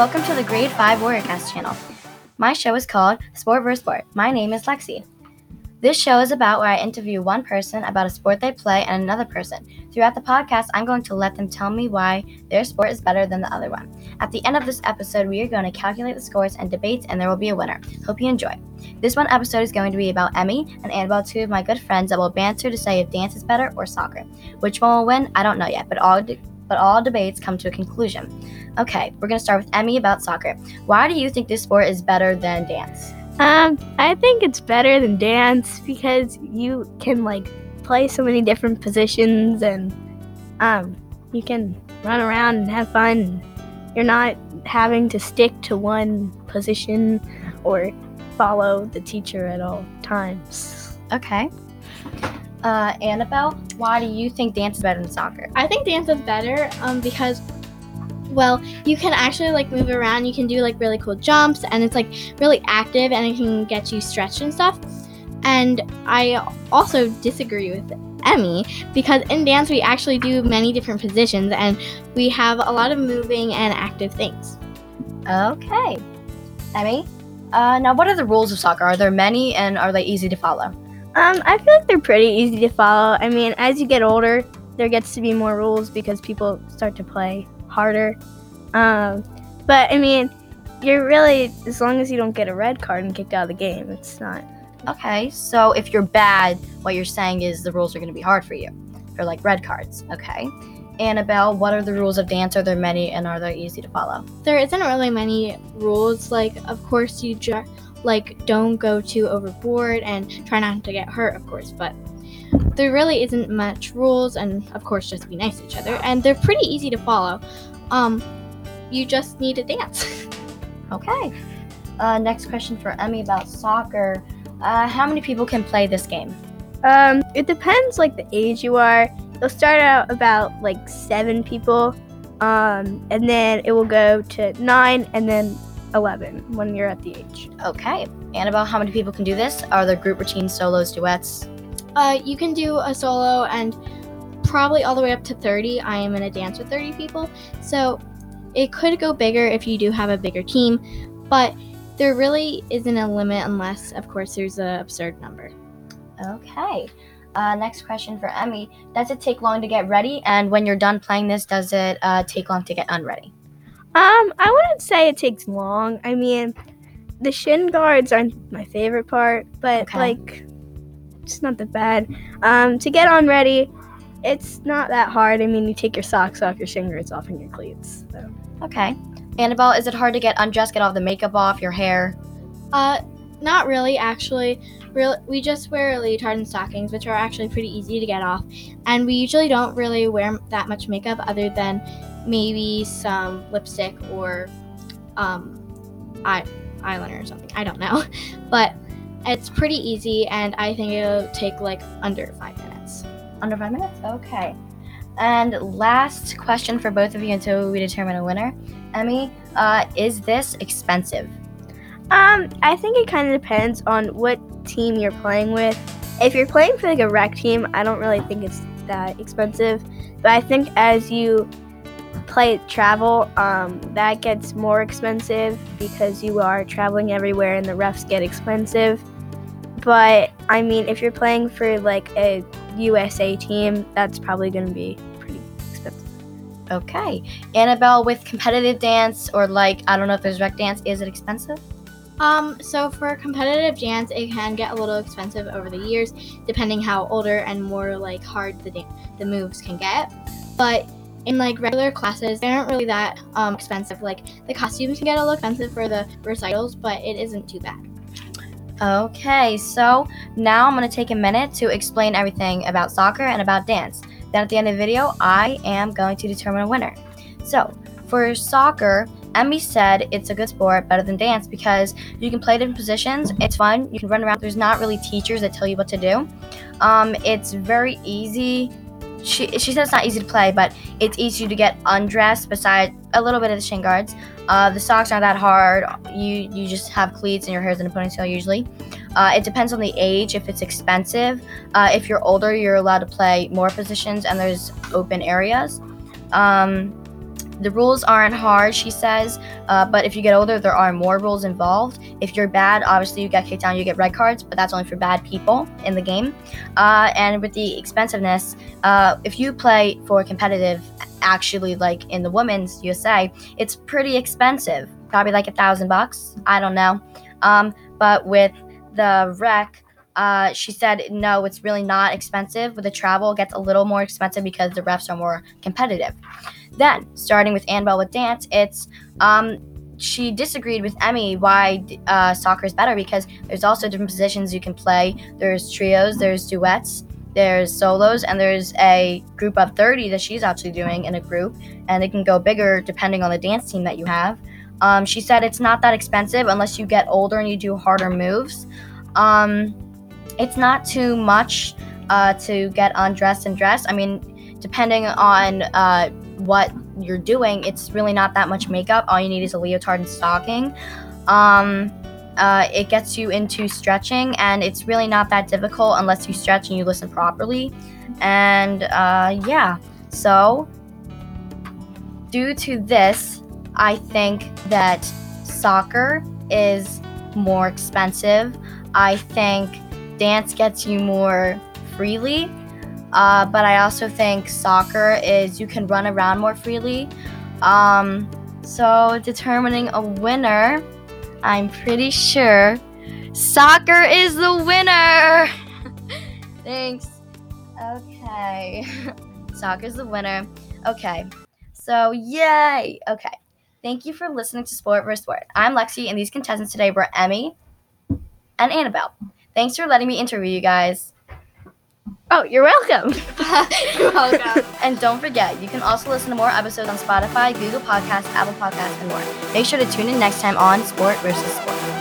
Welcome to the Grade 5 Warriorcast channel. My show is called Sport vs. Sport. My name is Lexi. This show is about where I interview one person about a sport they play and another person. Throughout the podcast, I'm going to let them tell me why their sport is better than the other one. At the end of this episode, we are going to calculate the scores and debates, and there will be a winner. Hope you enjoy. This one episode is going to be about Emmy and Annabelle, two of my good friends that will banter to say if dance is better or soccer. Which one will win? I don't know yet, but all but all debates come to a conclusion. Okay, we're going to start with Emmy about soccer. Why do you think this sport is better than dance? Um, I think it's better than dance because you can like play so many different positions and um you can run around and have fun. You're not having to stick to one position or follow the teacher at all times. Okay. Uh, Annabelle, why do you think dance is better than soccer? I think dance is better um, because, well, you can actually like move around. You can do like really cool jumps, and it's like really active, and it can get you stretched and stuff. And I also disagree with Emmy because in dance we actually do many different positions, and we have a lot of moving and active things. Okay. Emmy, uh, now what are the rules of soccer? Are there many and are they easy to follow? Um, I feel like they're pretty easy to follow. I mean, as you get older, there gets to be more rules because people start to play harder. Um, but I mean, you're really as long as you don't get a red card and kicked out of the game, it's not. Okay, so if you're bad, what you're saying is the rules are going to be hard for you, for like red cards. Okay. Annabelle, what are the rules of dance? Are there many and are they easy to follow? There isn't really many rules. Like, of course, you ju- like don't go too overboard and try not to get hurt, of course. But there really isn't much rules, and of course, just be nice to each other. And they're pretty easy to follow. Um, you just need to dance. Okay. Uh, next question for Emmy about soccer. Uh, how many people can play this game? Um, it depends like the age you are. It'll start out about like seven people, um, and then it will go to nine and then eleven when you're at the age. Okay. Annabelle, how many people can do this? Are there group routines, solos, duets? Uh, you can do a solo and probably all the way up to 30. I am in a dance with 30 people. So it could go bigger if you do have a bigger team, but there really isn't a limit unless, of course, there's an absurd number. Okay. Uh, next question for Emmy. Does it take long to get ready? And when you're done playing this, does it uh, take long to get unready? Um, I wouldn't say it takes long. I mean, the shin guards aren't my favorite part, but Okay. like, it's not that bad. Um, to get on ready, it's not that hard. I mean, you take your socks off, your shin guards off, and your cleats. So. Okay. Annabelle, is it hard to get undressed, get all the makeup off, your hair? Uh, not really, actually. Real, we just wear a leotard and stockings, which are actually pretty easy to get off. And we usually don't really wear that much makeup other than maybe some lipstick or um, eye, eyeliner or something. I don't know. But it's pretty easy, and I think it'll take like under five minutes. Under five minutes? Okay. And last question for both of you until we determine a winner. Emmy, uh, is this expensive? Um, I think it kind of depends on what team you're playing with. If you're playing for like a rec team, I don't really think it's that expensive. But I think as you play travel, um, that gets more expensive because you are traveling everywhere and the refs get expensive. But I mean, if you're playing for like a USA team, that's probably going to be pretty expensive. Okay. Annabelle, with competitive dance or like, I don't know if there's rec dance, is it expensive? Um, so for competitive dance, it can get a little expensive over the years, depending how older and more like hard the the moves can get. But in like regular classes, they aren't really that um, expensive. Like the costumes can get a little expensive for the recitals, but it isn't too bad. Okay, so now I'm to take a minute to explain everything about soccer and about dance. Then at the end of the video, I am going to determine a winner. So, for soccer, Emmy said it's a good sport, better than dance, because you can play different positions. It's fun. You can run around. There's not really teachers that tell you what to do. Um, it's very easy. She, she said it's not easy to play, but it's easy to get undressed. Besides a little bit of the shin guards, uh, the socks aren't that hard. You you just have cleats and your hair's in a ponytail usually. Uh, it depends on the age. If it's expensive, uh, if you're older, you're allowed to play more positions and there's open areas. Um, the rules aren't hard, she says, uh, but if you get older, there are more rules involved. If you're bad, obviously you get kicked down, you get red cards, but that's only for bad people in the game. Uh, and with the expensiveness, uh, if you play for competitive, actually like in the women's USA, it's pretty expensive, probably like a thousand bucks. I don't know. Um, but with the rec, uh, she said no, it's really not expensive. With the travel, it gets a little more expensive because the refs are more competitive. Then, starting with Annabelle with dance, it's um, she disagreed with Emmy why uh, soccer is better because there's also different positions you can play. There's trios, there's duets, there's solos, and there's a group of 30 that she's actually doing in a group, and it can go bigger depending on the dance team that you have. Um, she said it's not that expensive unless you get older and you do harder moves. Um, it's not too much uh, to get undressed and dressed. I mean, depending on uh, what you're doing, it's really not that much makeup. All you need is a leotard and stocking. Um, uh, it gets you into stretching, and it's really not that difficult unless you stretch and you listen properly. And uh, yeah, so due to this, I think that soccer is more expensive. I think dance gets you more freely. Uh, but I also think soccer is you can run around more freely. Um, so determining a winner, I'm pretty sure soccer is the winner. Thanks. Okay. Soccer's the winner. Okay. So, yay. Okay. Thank you for listening to Sport vs. Sport. I'm Lexi, and these contestants today were Emmy and Annabelle. Thanks for letting me interview you guys. Oh, you're welcome. You're welcome. And don't forget, you can also listen to more episodes on Spotify, Google Podcasts, Apple Podcasts, and more. Make sure to tune in next time on Sport vs. Sport.